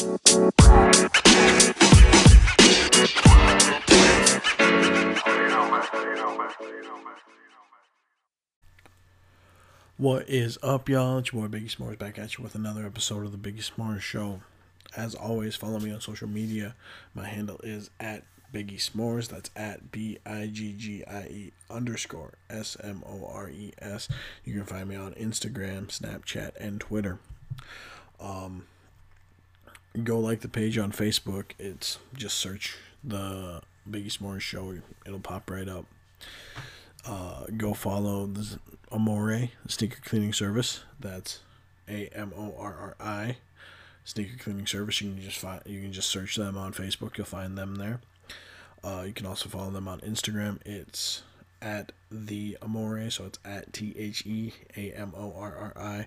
What is up, y'all? It's your boy Biggie S'mores back at you with another episode of the Biggie S'mores Show. As always, follow me on social media. My handle is at Biggie S'mores. That's at B I G G I E underscore S M O R E S. You can find me on Instagram, Snapchat, and Twitter. Um, go like the page on Facebook. It's just search the Biggie S'mores Show. It'll pop right up. Uh, go follow the Amorri Sneaker Cleaning Service. That's A M O R R I Sneaker Cleaning Service. You can just find you can just search them on Facebook. You'll find them there. Uh, you can also follow them on Instagram. It's at the Amorri, so it's at T H E A M O R R I.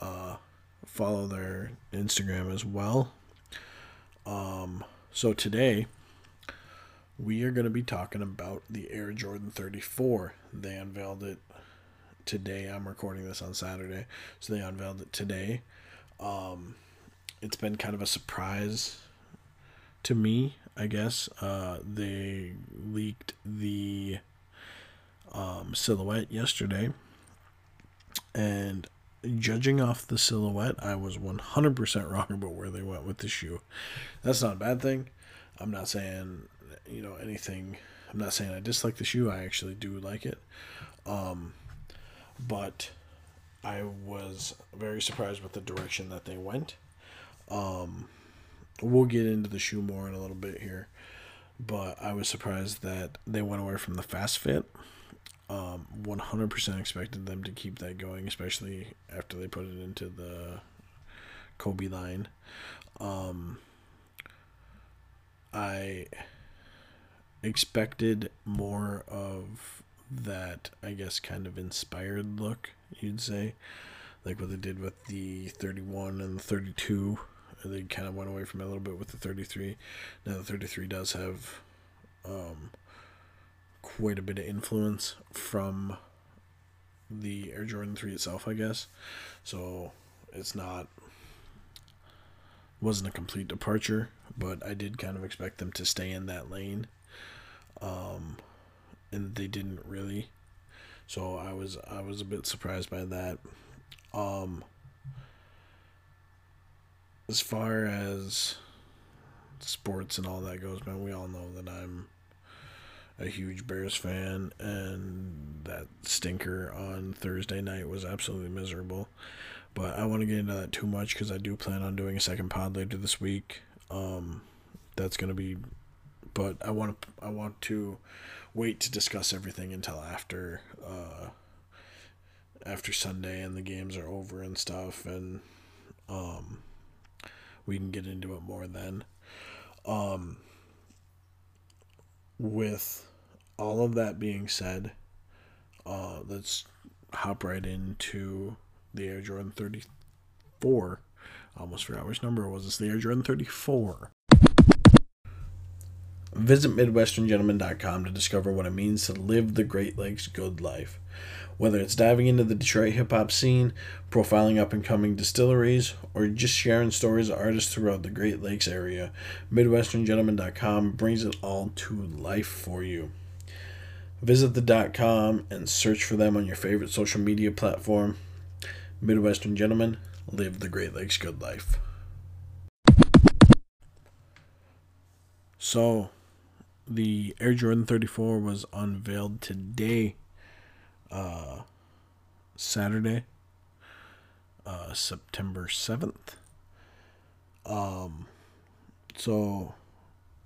Uh, follow their Instagram as well. Um, so today we are going to be talking about the Air Jordan 34. They unveiled it today. I'm recording this on Saturday, so they unveiled it today. Um, it's been kind of a surprise to me, I guess. Uh, they leaked the um, silhouette yesterday, and judging off the silhouette, I was 100% wrong about where they went with the shoe. That's not a bad thing. I'm not saying you know anything. I'm not saying I dislike the shoe. I actually do like it. Um, but I was very surprised with the direction that they went. Um, we'll get into the shoe more in a little bit here, but I was surprised that they went away from the fast fit. Um, 100% expected them to keep that going, especially after they put it into the Kobe line. Um, I expected more of that, I guess, kind of inspired look, you'd say. Like what they did with the 31 and the 32. They kind of went away from it a little bit with the 33. Now, the 33 does have um, quite a bit of influence from the Air Jordan 3 itself, I guess. So it's not wasn't a complete departure, but I did kind of expect them to stay in that lane. Um, and they didn't really. So I was I was a bit surprised by that. Um, as far as sports and all that goes, man, we all know that I'm a huge Bears fan, and that stinker on Thursday night was absolutely miserable. But I want to get into that too much because I do plan on doing a second pod later this week. Um, that's gonna be, but I want to I want to wait to discuss everything until after uh, after Sunday and the games are over and stuff, and um, we can get into it more then. Um, with all of that being said, uh, let's hop right into the Air Jordan 34. I almost forgot which number it was. It's the Air Jordan 34. Visit MidwesternGentleman.com to discover what it means to live the Great Lakes good life. Whether it's diving into the Detroit hip hop scene, profiling up and coming distilleries, or just sharing stories of artists throughout the Great Lakes area, MidwesternGentleman.com brings it all to life for you. Visit the .com and search for them on your favorite social media platform. Midwestern Gentlemen, live the Great Lakes good life. So, the Air Jordan 34 was unveiled today, uh, Saturday, uh, September 7th. Um, so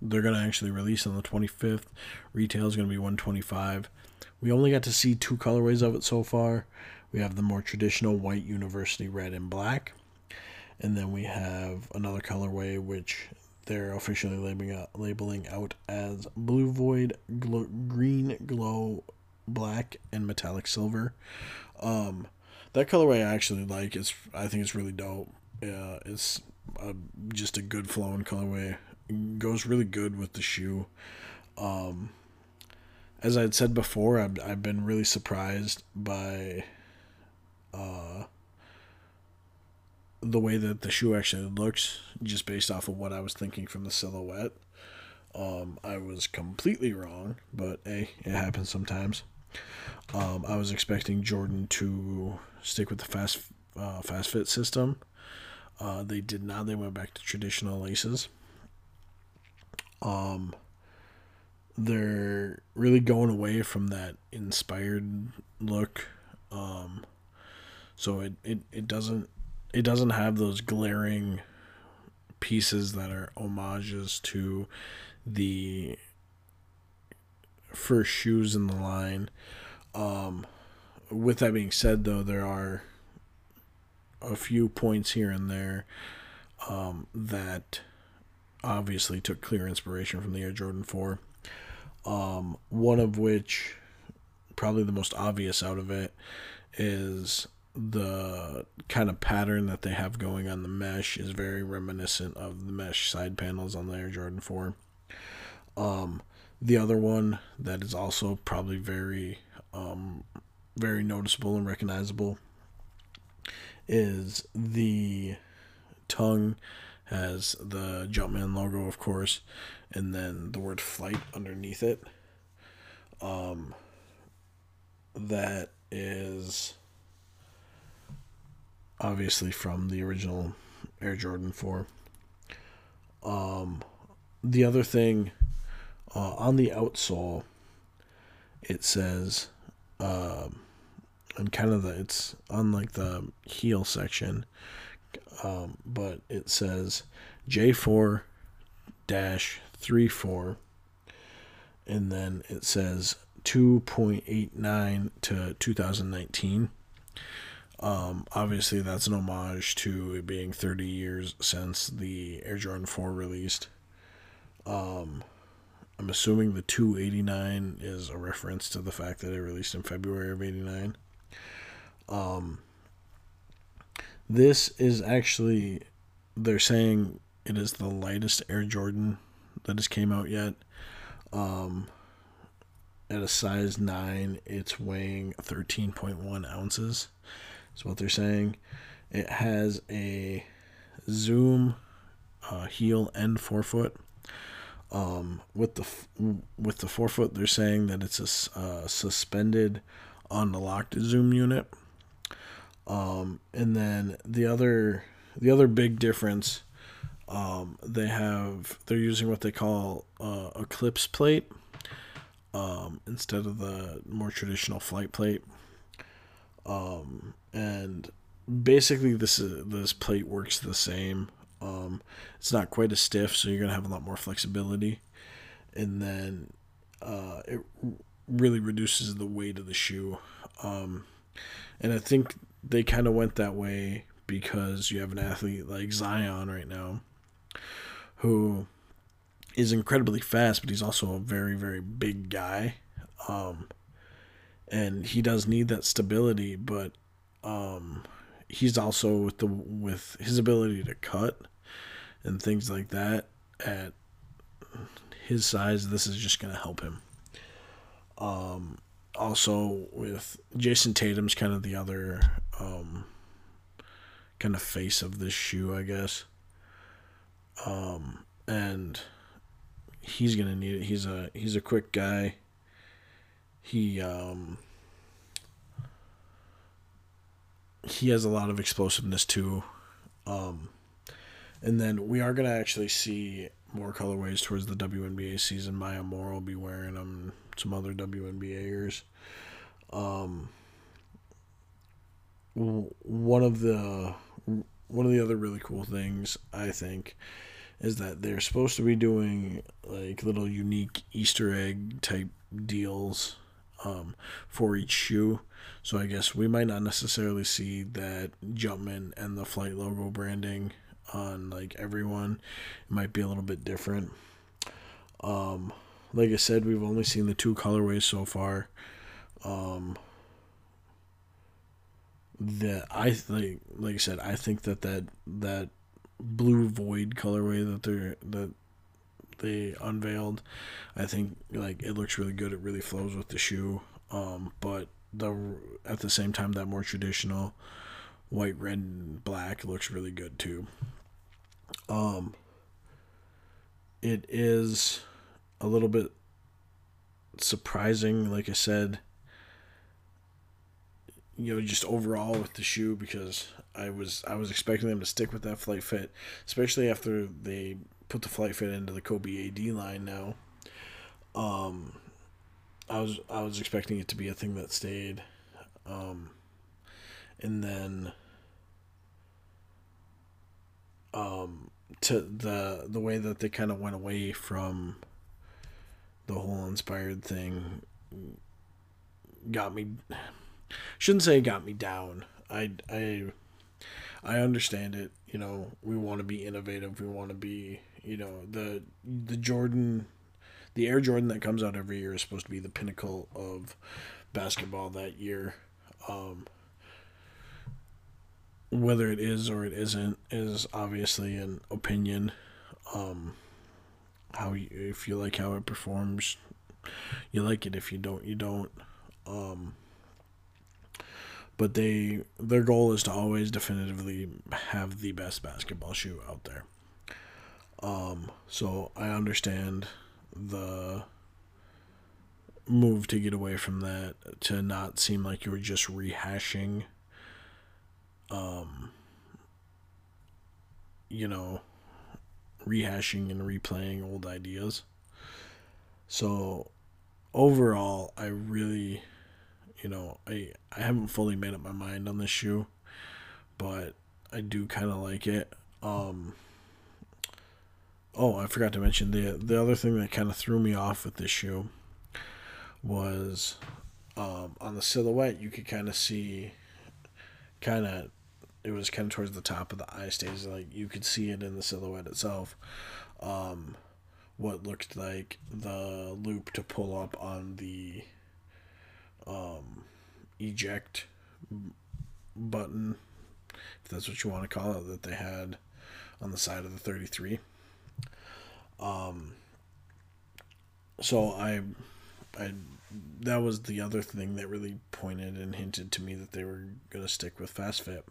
they're going to actually release on the 25th. Retail is going to be 125. We only got to see two colorways of it so far. We have the more traditional white university red and black. And then we have another colorway which they're officially labeling out, labeling out as Blue Void, glo- Green Glow, Black, and Metallic Silver. Um, that colorway I actually like. It's I think it's really dope. Yeah, it's a, just a good flowing colorway. It goes really good with the shoe. Um, as I had said before, I've, I've been really surprised by uh, the way that the shoe actually looks, just based off of what I was thinking from the silhouette. Um, I was completely wrong, but hey, it happens sometimes. Um, I was expecting Jordan to stick with the fast uh, fast fit system. Uh, they did not. They went back to traditional laces. Um, they're really going away from that inspired look. Um, so it, it, it doesn't it doesn't have those glaring pieces that are homages to the first shoes in the line. Um, with that being said, though, there are a few points here and there um, that obviously took clear inspiration from the Air Jordan 4. Um, one of which, probably the most obvious out of it, is the kind of pattern that they have going on the mesh is very reminiscent of the mesh side panels on the Air Jordan 4. Um, the other one that is also probably very, um, very noticeable and recognizable is the tongue has the Jumpman logo, of course, and then the word flight underneath it. Um, that is obviously from the original Air Jordan 4. Um, the other thing uh, on the outsole, it says, um, and kind of the, it's on like the heel section, um, but it says J4 dash 34, and then it says 2.89 to 2019. Um, obviously, that's an homage to it being 30 years since the Air Jordan 4 released. Um, I'm assuming the 289 is a reference to the fact that it released in February of 89. Um, this is actually, they're saying it is the lightest Air Jordan that has came out yet. Um, at a size 9, it's weighing 13.1 ounces. Is what they're saying. It has a zoom uh, heel and forefoot. Um, with the with the forefoot, they're saying that it's a uh, suspended, locked zoom unit. Um, and then the other the other big difference, um, they have they're using what they call uh, eclipse plate um, instead of the more traditional flight plate. Um, and basically this is, this plate works the same. Um, it's not quite as stiff, so you're gonna have a lot more flexibility, and then uh, it really reduces the weight of the shoe. Um, and I think they kind of went that way because you have an athlete like Zion right now, who is incredibly fast, but he's also a very very big guy. Um, and he does need that stability, but um, he's also with the with his ability to cut and things like that at his size. This is just gonna help him. Um, also with Jayson Tatum's kind of the other um, kind of face of this shoe, I guess. Um, and he's gonna need it. He's a he's a quick guy. He um he has a lot of explosiveness too. Um, and then we are gonna actually see more colorways towards the WNBA season. Maya Moore will be wearing them. Some other WNBAers. Um, one of the one of the other really cool things I think is that they're supposed to be doing like little unique Easter egg type deals um, for each shoe. So I guess we might not necessarily see that Jumpman and the flight logo branding on like everyone. It might be a little bit different. Um, like I said, we've only seen the two colorways so far. Um, that I like, like I said, I think that that that blue void colorway that they're that they unveiled, I think like it looks really good. It really flows with the shoe. Um, but the at the same time that more traditional white, red, and black looks really good too. Um, it is a little bit surprising, like I said, you know, just overall with the shoe because I was I was expecting them to stick with that flight fit, especially after they put the flight fit into the Kobe AD line now. Um, I was I was expecting it to be a thing that stayed, um, and then um, to the the way that they kind of went away from the whole inspired thing got me shouldn't say got me down i i i understand it you know we want to be innovative we want to be you know the the jordan the air jordan that comes out every year is supposed to be the pinnacle of basketball that year um whether it is or it isn't is obviously an opinion. Um, how you, if you like how it performs, you like it. If you don't, you don't. Um, but they their goal is to always definitively have the best basketball shoe out there. Um, so I understand the move to get away from that to not seem like you were just rehashing um, you know, rehashing and replaying old ideas. So overall, I really, you know, I I haven't fully made up my mind on this shoe, but I do kind of like it. Um, oh, I forgot to mention the the other thing that kind of threw me off with this shoe was um, on the silhouette. You could kind of see, kind of it was kind of towards the top of the eye stay. Like you could see it in the silhouette itself. Um, what looked like the loop to pull up on the um, eject button, if that's what you want to call it, that they had on the side of the 33. Um, so I, I, that was the other thing that really pointed and hinted to me that they were to stick with fast fit.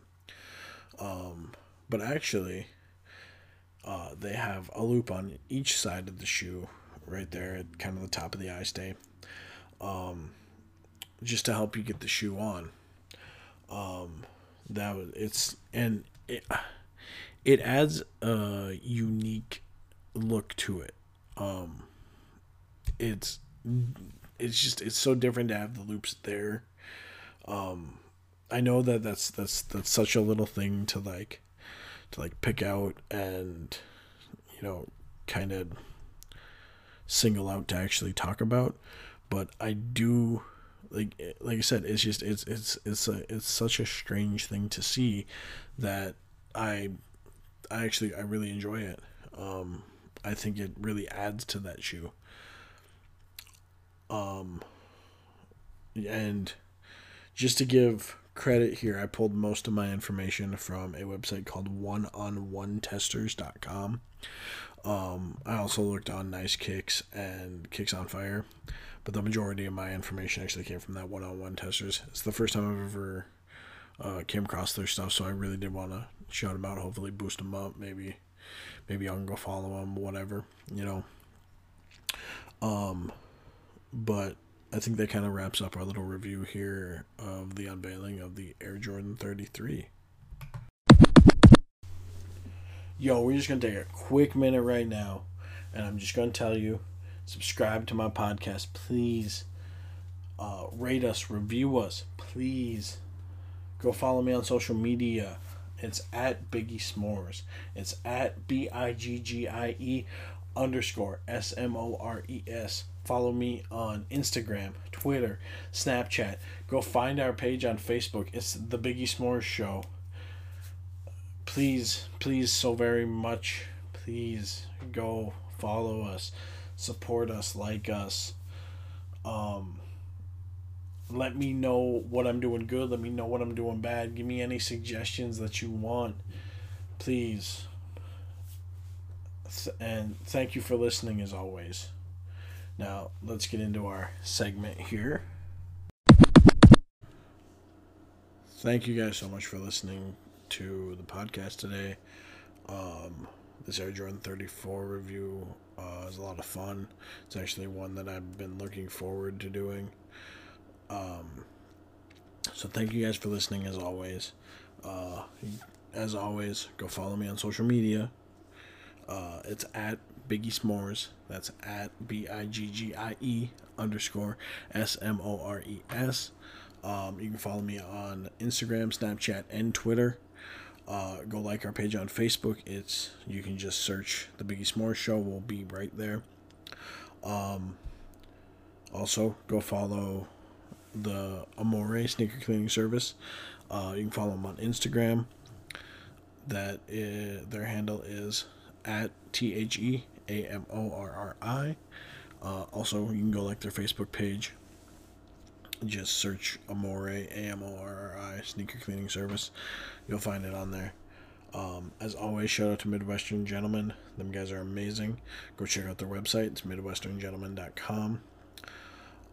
Um, but actually, uh, they have a loop on each side of the shoe, right there at kind of the top of the eye stay, um, just to help you get the shoe on. Um, that was it's and it it adds a unique look to it. Um, it's it's just it's so different to have the loops there. Um, I know that that's that's that's such a little thing to like to like pick out and you know kind of single out to actually talk about, but I do like like I said it's just it's it's it's a it's such a strange thing to see that I I actually I really enjoy it. Um I think it really adds to that shoe. Um and just to give credit here, I pulled most of my information from a website called oneononetesters.com. Um, I also looked on Nice Kicks and Kicks on Fire, but the majority of my information actually came from that one on one testers. It's the first time I've ever uh, came across their stuff, so I really did want to shout them out. Hopefully, boost them up. Maybe, maybe I can go follow them. Whatever, you know. Um, but I think that kind of wraps up our little review here of the unveiling of the Air Jordan 33. Yo, we're just going to take a quick minute right now, and I'm just going to tell you subscribe to my podcast. Please uh, rate us, review us. Please go follow me on social media. It's at Biggie S'mores. It's at B I G G I E underscore S M O R E S follow me on Instagram, Twitter, Snapchat. Go find our page on Facebook. It's the Biggie S'mores Show. Please, please, so very much, please go follow us, support us, like us. Um, let me know what I'm doing good. Let me know what I'm doing bad. Give me any suggestions that you want. Please. And thank you for listening as always. Now, let's get into our segment here. thank you guys so much for listening to the podcast today. Um, this Air Jordan 34 review uh, is a lot of fun. It's actually one that I've been looking forward to doing. Um, so thank you guys for listening as always. Uh, as always, go follow me on social media. Uh, it's at Biggie S'mores. That's at B I G G I E underscore S M O R E S. Um, you can follow me on Instagram, Snapchat, and Twitter. Uh, go like our page on Facebook. It's you can just search the Biggie S'mores Show. We'll be right there. Um, also, go follow the Amorri sneaker cleaning service. Uh, you can follow them on Instagram. That is, their handle is at T H E A M O R R I. Uh, also, you can go like their Facebook page. Just search Amorri A M O R R I sneaker cleaning service. You'll find it on there. Um, as always, shout out to Midwestern Gentlemen. Them guys are amazing. Go check out their website. It's midwesterngentleman.com.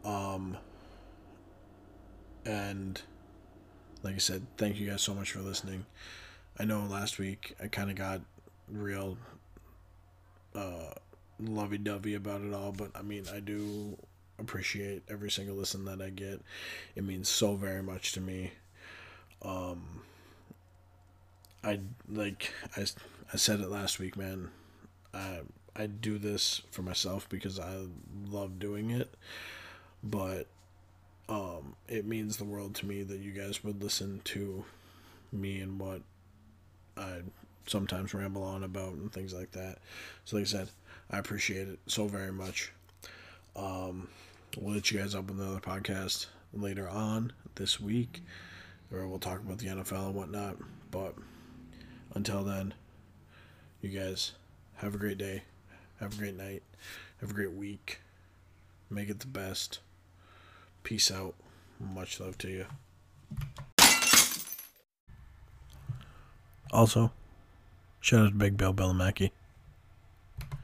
Um, and like I said, thank you guys so much for listening. I know last week I kind of got real uh, lovey dovey about it all, but I mean, I do appreciate every single listen that I get. It means so very much to me. Um, I like I, I said it last week, man. I I do this for myself because I love doing it, but um, it means the world to me that you guys would listen to me and what I sometimes ramble on about and things like that. So, like I said, I appreciate it so very much. Um, we'll let you guys up with another podcast later on this week, where we'll talk about the NFL and whatnot. But until then, you guys have a great day, have a great night, have a great week. Make it the best. Peace out. Much love to you. Also, shout out to Big Bill Bellamacki.